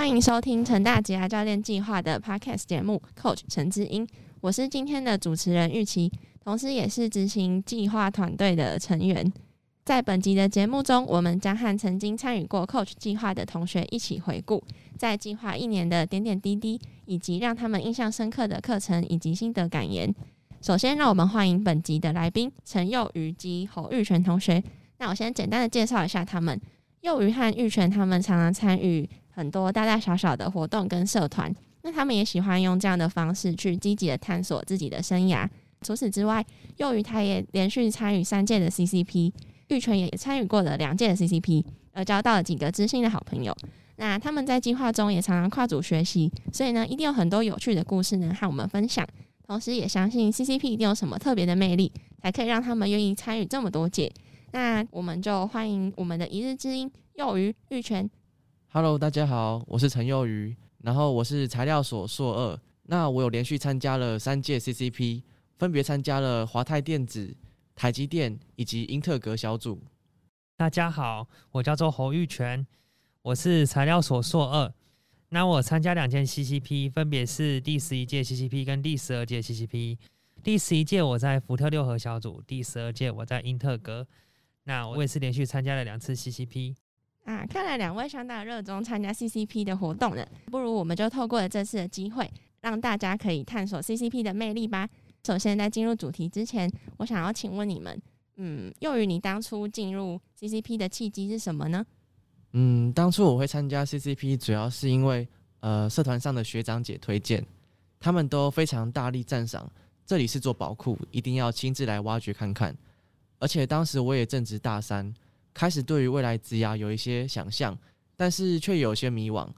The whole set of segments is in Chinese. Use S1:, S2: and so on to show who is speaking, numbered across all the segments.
S1: 欢迎收听陈大职涯教练计划的 Podcast 节目，Coach 陈志英，我是今天的主持人玉琪，同时也是执行计划团队的成员。在本集的节目中，我们将和曾经参与过 Coach 计划的同学一起回顾在计划一年的点点滴滴，以及让他们印象深刻的课程以及心得感言。首先，让我们欢迎本集的来宾陈佑瑜及侯玉泉同学。那我先简单的介绍一下他们。幼瑜和玉泉他们常常参与很多大大小小的活动跟社团，那他们也喜欢用这样的方式去积极的探索自己的生涯。除此之外，幼鱼他也连续参与三届的 CCP，玉泉也参与过了两届的 CCP，而交到了几个知心的好朋友。那他们在计划中也常常跨组学习，所以呢，一定有很多有趣的故事能和我们分享。同时，也相信 CCP 一定有什么特别的魅力，才可以让他们愿意参与这么多届。那我们就欢迎我们的一日之音幼鱼玉泉。
S2: Hello，大家好，我是陈幼瑜，然后我是材料所硕二。那我有连续参加了三届 CCP，分别参加了华泰电子、台积电以及英特格小组。
S3: 大家好，我叫做侯玉泉，我是材料所硕二。那我参加两届 CCP，分别是第十一届 CCP 跟第十二届 CCP。第十一届我在福特六合小组，第十二届我在英特格。那我也是连续参加了两次 CCP
S1: 啊，看来两位相当热衷参加 CCP 的活动呢。不如我们就透过了这次的机会，让大家可以探索 CCP 的魅力吧。首先，在进入主题之前，我想要请问你们，嗯，幼于你当初进入 CCP 的契机是什么呢？
S2: 嗯，当初我会参加 CCP，主要是因为呃，社团上的学长姐推荐，他们都非常大力赞赏，这里是做宝库，一定要亲自来挖掘看看。而且当时我也正值大三，开始对于未来职涯有一些想象，但是却有些迷惘。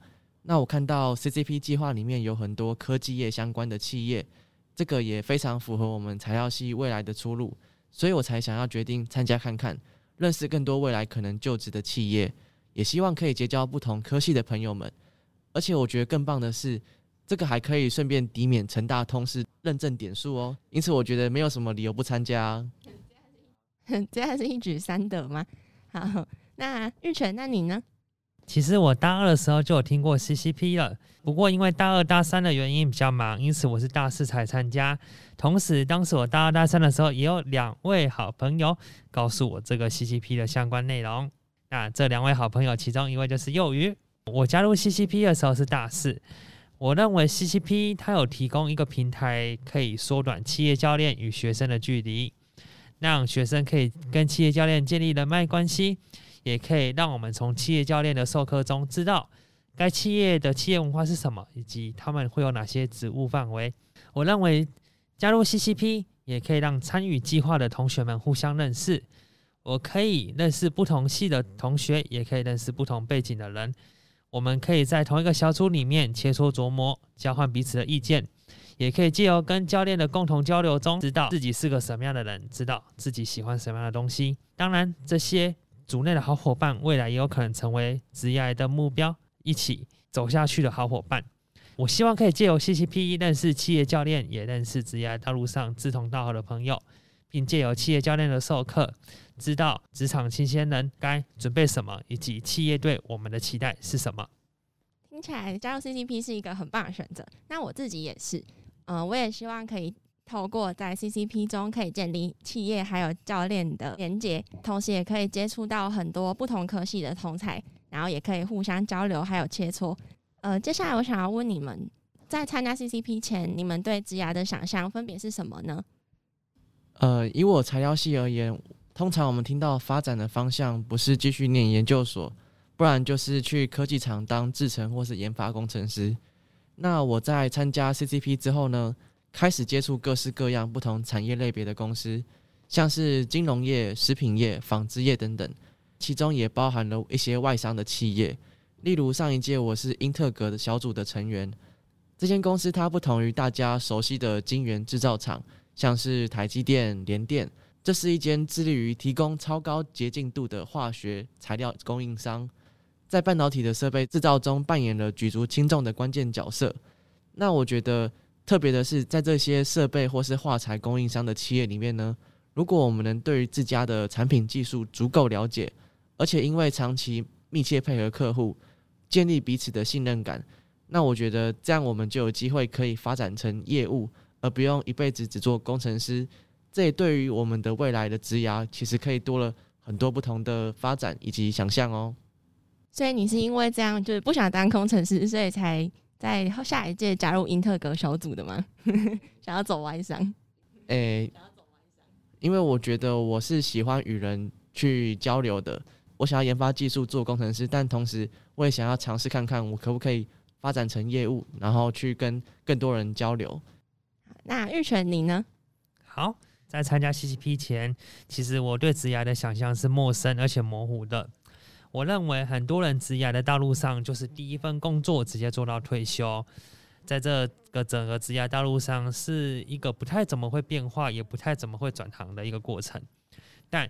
S2: 那我看到 CCP 计划里面有很多科技业相关的企业，这个也非常符合我们材料系未来的出路，所以我才想要决定参加看看，认识更多未来可能就职的企业，也希望可以结交不同科系的朋友们。而且我觉得更棒的是，这个还可以顺便抵免成大通识认证点数哦，因此我觉得没有什么理由不参加。
S1: 这还是一举三得吗？好，那玉泉，那你呢？
S3: 其实我大二的时候就有听过 CCP 了，不过因为大二大三的原因比较忙，因此我是大四才参加。同时，当时我大二大三的时候，也有两位好朋友告诉我这个 CCP 的相关内容。那这两位好朋友，其中一位就是幼鱼。我加入 CCP 的时候是大四，我认为 CCP 它有提供一个平台，可以缩短企业教练与学生的距离。让学生可以跟企业教练建立人脉关系，也可以让我们从企业教练的授课中知道该企业的企业文化是什么，以及他们会有哪些职务范围。我认为加入 CCP 也可以让参与计划的同学们互相认识。我可以认识不同系的同学，也可以认识不同背景的人。我们可以在同一个小组里面切磋琢磨，交换彼此的意见。也可以借由跟教练的共同交流中，知道自己是个什么样的人，知道自己喜欢什么样的东西。当然，这些组内的好伙伴，未来也有可能成为职业的目标，一起走下去的好伙伴。我希望可以借由 CCP 认识企业教练，也认识职业道路上志同道合的朋友，并借由企业教练的授课，知道职场新鲜人该准备什么，以及企业对我们的期待是什么。
S1: 听起来加入 CCP 是一个很棒的选择。那我自己也是。嗯，我也希望可以透过在 CCP 中可以建立企业还有教练的连接，同时也可以接触到很多不同科系的同才，然后也可以互相交流还有切磋。呃，接下来我想要问你们，在参加 CCP 前，你们对职涯的想象分别是什么呢？
S2: 呃，以我材料系而言，通常我们听到发展的方向不是继续念研究所，不然就是去科技厂当制程或是研发工程师。那我在参加 CCP 之后呢，开始接触各式各样不同产业类别的公司，像是金融业、食品业、纺织业等等，其中也包含了一些外商的企业。例如上一届我是英特格的小组的成员，这间公司它不同于大家熟悉的晶圆制造厂，像是台积电、联电，这是一间致力于提供超高洁净度的化学材料供应商。在半导体的设备制造中扮演了举足轻重的关键角色。那我觉得特别的是，在这些设备或是化材供应商的企业里面呢，如果我们能对于自家的产品技术足够了解，而且因为长期密切配合客户，建立彼此的信任感。那我觉得这样我们就有机会可以发展成业务，而不用一辈子只做工程师。这也对于我们的未来的职涯，其实可以多了很多不同的发展以及想象哦。
S1: 所以你是因为这样就是不想当工程师，所以才在下一届加入英特格小组的吗？想要走外商？
S2: 诶、因为我觉得我是喜欢与人去交流的，我想要研发技术做工程师，但同时我也想要尝试看看我可不可以发展成业务，然后去跟更多人交流。
S1: 那玉泉你呢？
S3: 好，在参加 CCP 前，其实我对职涯的想象是陌生而且模糊的。我认为很多人职涯的道路上，就是第一份工作直接做到退休，在这个整个职涯道路上，是一个不太怎么会变化，也不太怎么会转行的一个过程。但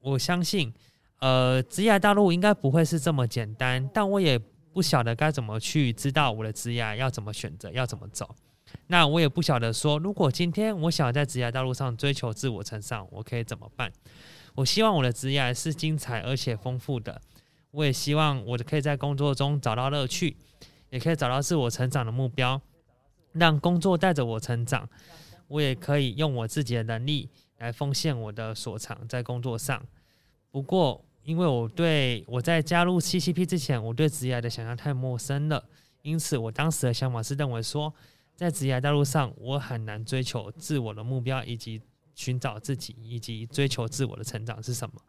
S3: 我相信，呃，职业道路应该不会是这么简单，但我也不晓得该怎么去知道我的职业要怎么选择，要怎么走。那我也不晓得说，如果今天我想在职业道路上追求自我成长，我可以怎么办？我希望我的职业是精彩而且丰富的。我也希望我可以在工作中找到乐趣，也可以找到自我成长的目标，让工作带着我成长。我也可以用我自己的能力来奉献我的所长在工作上。不过，因为我对我在加入 CCP 之前，我对职业的想象太陌生了，因此我当时的想法是认为说。在职业道路上，我很难追求自我的目标，以及寻找自己，以及追求自我的成长是什么？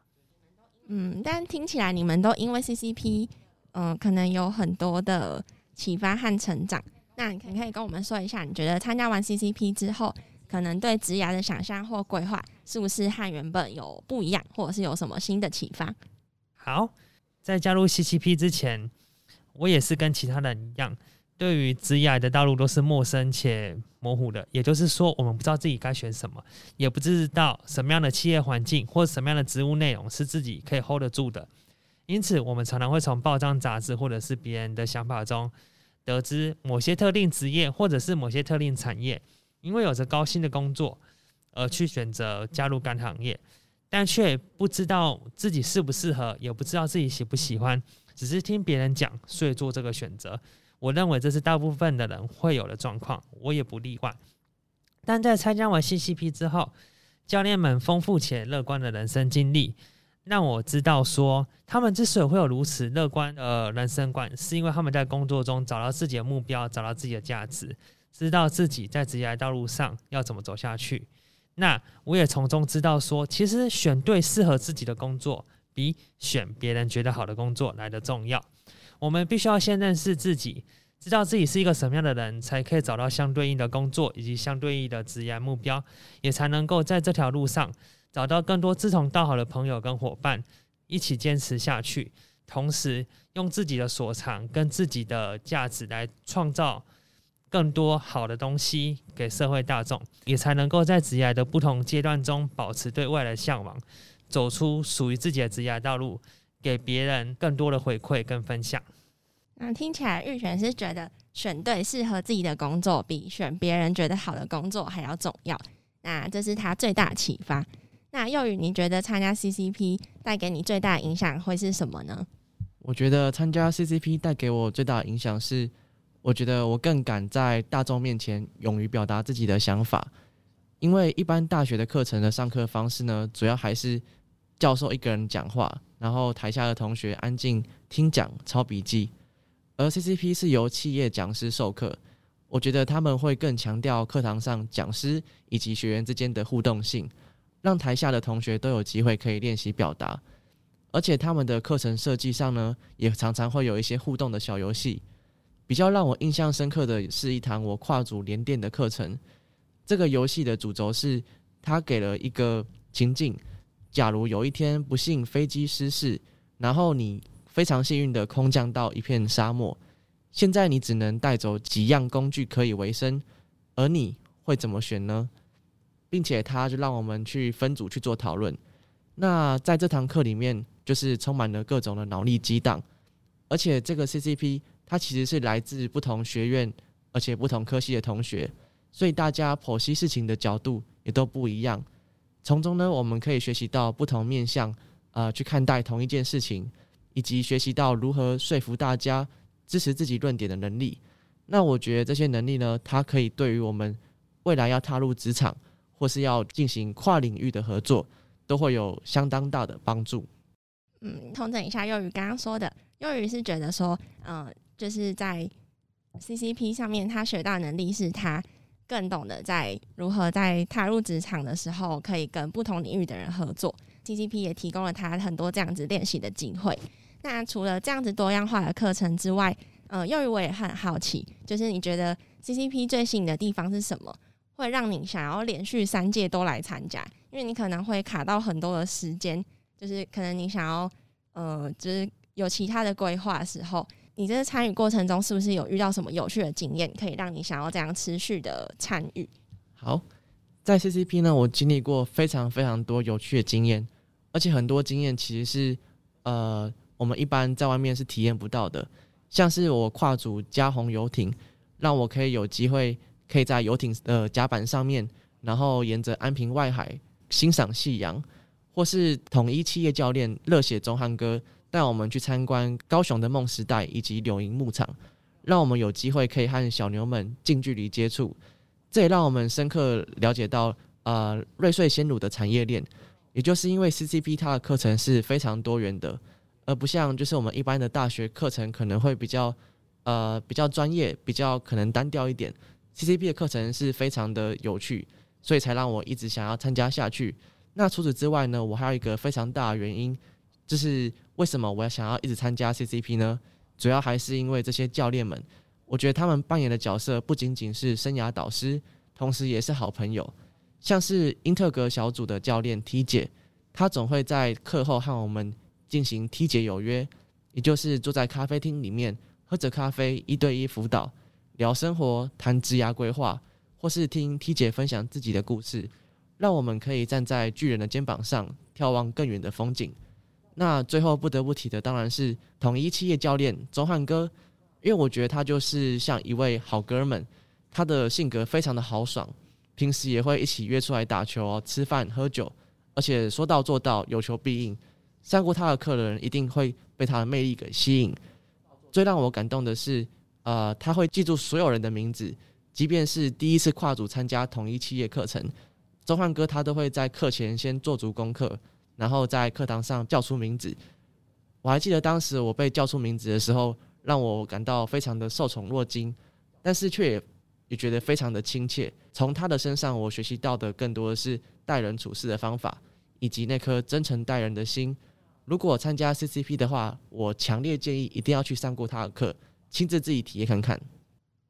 S1: 嗯，但听起来你们都因为 CCP，嗯，可能有很多的启发和成长。那你可可以跟我们说一下，你觉得参加完 CCP 之后，可能对职涯的想象或规划，是不是和原本有不一样，或者是有什么新的启发？
S3: 好，在加入 CCP 之前，我也是跟其他人一样。对于职业的道路都是陌生且模糊的，也就是说，我们不知道自己该选什么，也不知道什么样的企业环境或者什么样的职务内容是自己可以 hold 得住的。因此，我们常常会从报章杂志或者是别人的想法中得知某些特定职业或者是某些特定产业，因为有着高薪的工作而去选择加入该行业，但却不知道自己适不适合，也不知道自己喜不喜欢，只是听别人讲，所以做这个选择。我认为这是大部分的人会有的状况，我也不例外。但在参加完 CCP 之后，教练们丰富且乐观的人生经历，让我知道说，他们之所以会有如此乐观的人生观，是因为他们在工作中找到自己的目标，找到自己的价值，知道自己在职业道路上要怎么走下去。那我也从中知道说，其实选对适合自己的工作，比选别人觉得好的工作来的重要。我们必须要先认识自己，知道自己是一个什么样的人，才可以找到相对应的工作以及相对应的职业目标，也才能够在这条路上找到更多志同道合的朋友跟伙伴，一起坚持下去。同时，用自己的所长跟自己的价值来创造更多好的东西给社会大众，也才能够在职业的不同阶段中保持对外的向往，走出属于自己的职业道路。给别人更多的回馈跟分享。
S1: 那听起来玉璇是觉得选对适合自己的工作，比选别人觉得好的工作还要重要。那这是他最大的启发。那幼宇，你觉得参加 CCP 带给你最大的影响会是什么呢？
S2: 我觉得参加 CCP 带给我最大的影响是，我觉得我更敢在大众面前勇于表达自己的想法。因为一般大学的课程的上课方式呢，主要还是教授一个人讲话。然后台下的同学安静听讲、抄笔记，而 CCP 是由企业讲师授课。我觉得他们会更强调课堂上讲师以及学员之间的互动性，让台下的同学都有机会可以练习表达。而且他们的课程设计上呢，也常常会有一些互动的小游戏。比较让我印象深刻的是一堂我跨组联电的课程。这个游戏的主轴是，他给了一个情境。假如有一天不幸飞机失事，然后你非常幸运的空降到一片沙漠，现在你只能带走几样工具可以维生，而你会怎么选呢？并且他就让我们去分组去做讨论。那在这堂课里面，就是充满了各种的脑力激荡，而且这个 CCP 它其实是来自不同学院而且不同科系的同学，所以大家剖析事情的角度也都不一样。从中呢，我们可以学习到不同面向，呃，去看待同一件事情，以及学习到如何说服大家支持自己论点的能力。那我觉得这些能力呢，它可以对于我们未来要踏入职场或是要进行跨领域的合作，都会有相当大的帮助。
S1: 嗯，通整一下幼宇刚刚说的，幼宇是觉得说，嗯，就是在 CCP 上面他学到能力是他更懂得在如何在踏入职场的时候可以跟不同领域的人合作。CCP 也提供了他很多这样子练习的机会。那除了这样子多样化的课程之外，嗯，幼宇我也很好奇，就是你觉得 CCP 最吸引的地方是什么，会让你想要连续三届都来参加？因为你可能会卡到很多的时间，就是可能你想要，呃，就是有其他的规划的时候，你这个参与过程中是不是有遇到什么有趣的经验，可以让你想要这样持续的参与？
S2: 好，在 CCP 呢，我经历过非常非常多有趣的经验。而且很多经验其实是，呃，我们一般在外面是体验不到的。像是我跨组加红游艇，让我可以有机会可以在游艇的甲板上面，然后沿着安平外海欣赏夕阳；或是统一企业教练热血中汉哥带我们去参观高雄的梦时代以及柳营牧场，让我们有机会可以和小牛们近距离接触。这也让我们深刻了解到，呃，瑞穗鲜乳的产业链。也就是因为 CCP 它的课程是非常多元的，而不像就是我们一般的大学课程可能会比较呃比较专业，比较可能单调一点。CCP 的课程是非常的有趣，所以才让我一直想要参加下去。那除此之外呢，我还有一个非常大的原因，就是为什么我要想要一直参加 CCP 呢？主要还是因为这些教练们，我觉得他们扮演的角色不仅仅是生涯导师，同时也是好朋友。像是英特格小组的教练 T 姐，他总会在课后和我们进行 T 姐有约，也就是坐在咖啡厅里面喝着咖啡，一对一辅导，聊生活，谈职涯规划，或是听 T 姐分享自己的故事，让我们可以站在巨人的肩膀上眺望更远的风景。那最后不得不提的当然是统一企业教练周汉哥，因为我觉得他就是像一位好哥们，他的性格非常的豪爽。平时也会一起约出来打球、吃饭、喝酒，而且说到做到，有求必应。上过他的课的人一定会被他的魅力给吸引。最让我感动的是，呃，他会记住所有人的名字，即便是第一次跨组参加统一企业课程，周汉哥他都会在课前先做足功课，然后在课堂上叫出名字。我还记得当时我被叫出名字的时候，让我感到非常的受宠若惊，但是却也。也觉得非常的亲切。从他的身上，我学习到的更多的是待人处事的方法，以及那颗真诚待人的心。如果参加 CCP 的话，我强烈建议一定要去上过他的课，亲自自己体验看看。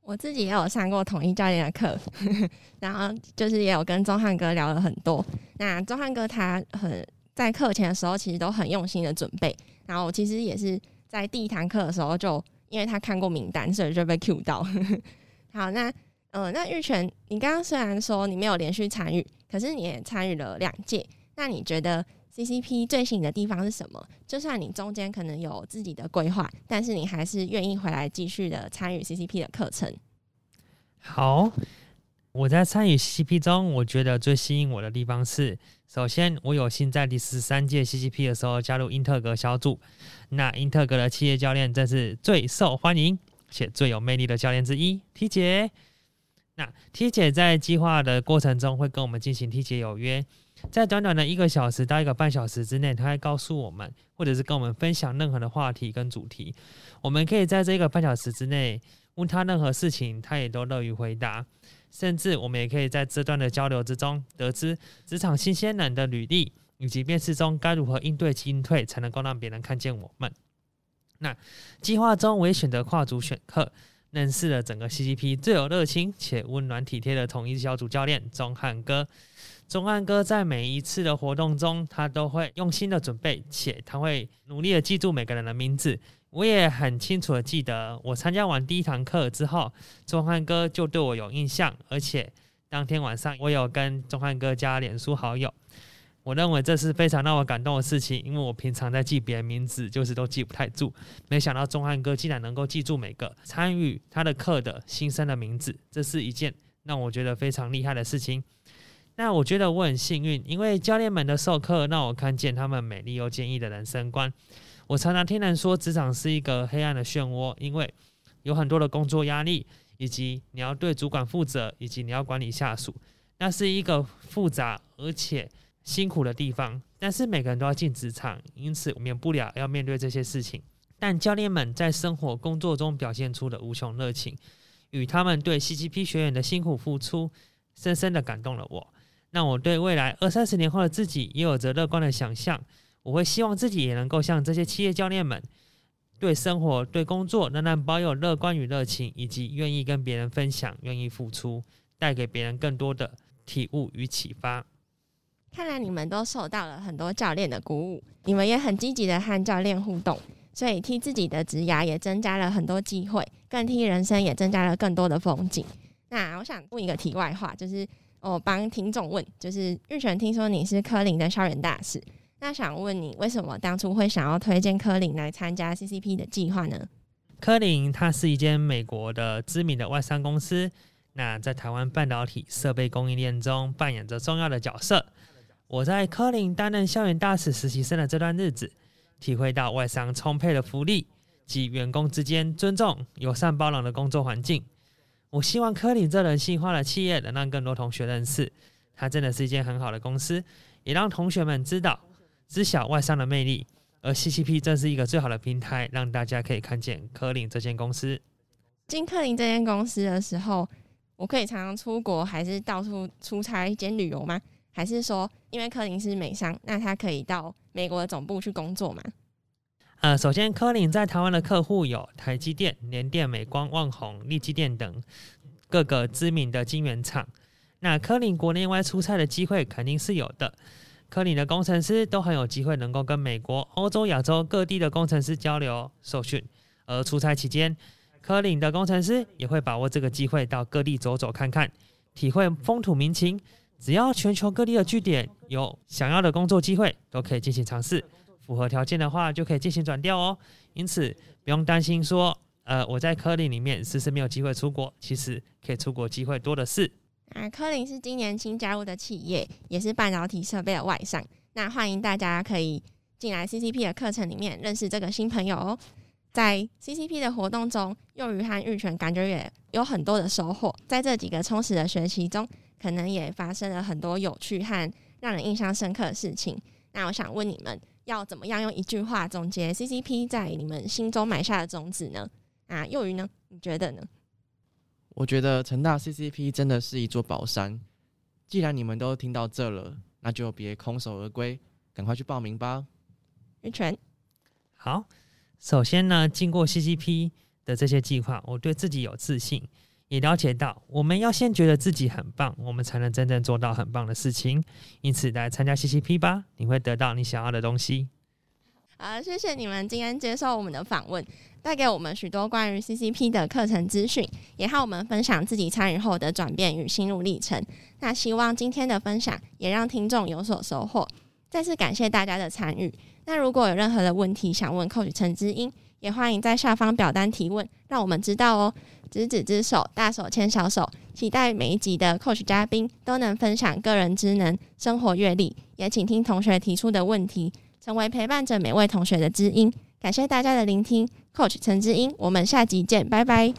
S1: 我自己也有上过统一教练的课，然后就是也有跟钟汉哥聊了很多。那钟汉哥他很在课前的时候，其实都很用心的准备。然后我其实也是在第一堂课的时候，就因为他看过名单，所以就被 cue 到。好，那。嗯，那玉泉，你刚刚虽然说你没有连续参与，可是你也参与了两届。那你觉得 CCP 最吸引的地方是什么？就算你中间可能有自己的规划，但是你还是愿意回来继续的参与 CCP 的课程。
S3: 好，我在参与 CCP 中，我觉得最吸引我的地方是，首先我有幸在第十三届 CCP 的时候加入英特格小组。那英特格的企业教练正是最受欢迎且最有魅力的教练之一，T 姐。那 T 姐在计划的过程中会跟我们进行 T 姐有约，在短短的一个小时到一个半小时之内，她会告诉我们，或者是跟我们分享任何的话题跟主题。我们可以在这个半小时之内问她任何事情，她也都乐于回答。甚至我们也可以在这段的交流之中，得知职场新鲜人的履历，以及面试中该如何应对进退，才能够让别人看见我们。那计划中我也选择跨组选课。认识了整个 CCP 最有热情且温暖体贴的统一小组教练钟汉哥。钟汉哥在每一次的活动中，他都会用心的准备，且他会努力的记住每个人的名字。我也很清楚的记得，我参加完第一堂课之后，钟汉哥就对我有印象，而且当天晚上我有跟钟汉哥加脸书好友。我认为这是非常让我感动的事情，因为我平常在记别人名字，就是都记不太住。没想到钟汉哥竟然能够记住每个参与他的课的新生的名字，这是一件让我觉得非常厉害的事情。那我觉得我很幸运，因为教练们的授课让我看见他们美丽又坚毅的人生观。我常常听人说，职场是一个黑暗的漩涡，因为有很多的工作压力，以及你要对主管负责，以及你要管理下属，那是一个复杂而且辛苦的地方。但是每个人都要进职场，因此免不了要面对这些事情。但教练们在生活工作中表现出的无穷热情，与他们对 CGP 学员的辛苦付出，深深的感动了我。让我对未来二三十年后的自己也有着乐观的想象。我会希望自己也能够像这些企业教练们，对生活、对工作仍然保有乐观与热情，以及愿意跟别人分享、愿意付出，带给别人更多的体悟与启发。
S1: 看来你们都受到了很多教练的鼓舞，你们也很积极的和教练互动，所以替自己的职涯也增加了很多机会，更替人生也增加了更多的风景。那我想问一个题外话，就是我帮听众问，就是玉泉，听说你是科林的校园大使。那想问你，为什么当初会想要推荐科林来参加 CCP 的计划呢？
S3: 科林它是一间美国的知名的外商公司，那在台湾半导体设备供应链中扮演着重要的角色。我在科林担任校园大使实习生的这段日子，体会到外商充沛的福利及员工之间尊重、友善、包容的工作环境。我希望科林这人性化的企业能让更多同学认识，它真的是一间很好的公司，也让同学们知道。知晓外商的魅力，而 CCP 正是一个最好的平台，让大家可以看见科林这间公司。
S1: 进科林这间公司的时候，我可以常常出国，还是到处出差兼旅游吗？还是说，因为科林是美商，那他可以到美国的总部去工作吗？
S3: 呃，首先，科林在台湾的客户有台积电、联电、美光、旺宏、力积电等各个知名的晶圆厂。那科林国内外出差的机会肯定是有的。科林的工程师都很有机会能够跟美国、欧洲、亚洲各地的工程师交流受训，而出差期间，科林的工程师也会把握这个机会到各地走走看看，体会风土民情。只要全球各地的据点有想要的工作机会，都可以进行尝试。符合条件的话，就可以进行转调哦。因此不用担心说，呃，我在科林里面迟迟没有机会出国，其实可以出国机会多的是。
S1: 啊，科林是今年新加入的企业，也是半导体设备的外商。那欢迎大家可以进来 CCP 的课程里面认识这个新朋友哦。在 CCP 的活动中，幼鱼和玉泉感觉也有很多的收获。在这几个充实的学习中，可能也发生了很多有趣和让人印象深刻的事情。那我想问你们，要怎么样用一句话总结 CCP 在你们心中埋下的种子呢？啊，幼鱼呢？你觉得呢？
S2: 我觉得成大 CCP 真的是一座宝山。既然你们都听到这了，那就别空手而归，赶快去报名吧。
S1: 玉泉，
S3: 好。首先呢，经过 CCP 的这些计划，我对自己有自信，也了解到我们要先觉得自己很棒，我们才能真正做到很棒的事情。因此，来参加 CCP 吧，你会得到你想要的东西。
S1: 啊，谢谢你们今天接受我们的访问。带给我们许多关于 CCP 的课程资讯，也和我们分享自己参与后的转变与心路历程。那希望今天的分享也让听众有所收获。再次感谢大家的参与。那如果有任何的问题想问 Coach 陈之英，也欢迎在下方表单提问，让我们知道哦。执子之手，大手牵小手，期待每一集的 Coach 嘉宾都能分享个人职能、生活阅历，也请听同学提出的问题，成为陪伴着每位同学的知音。感谢大家的聆听。Coach 陈知音，我们下集见，拜拜。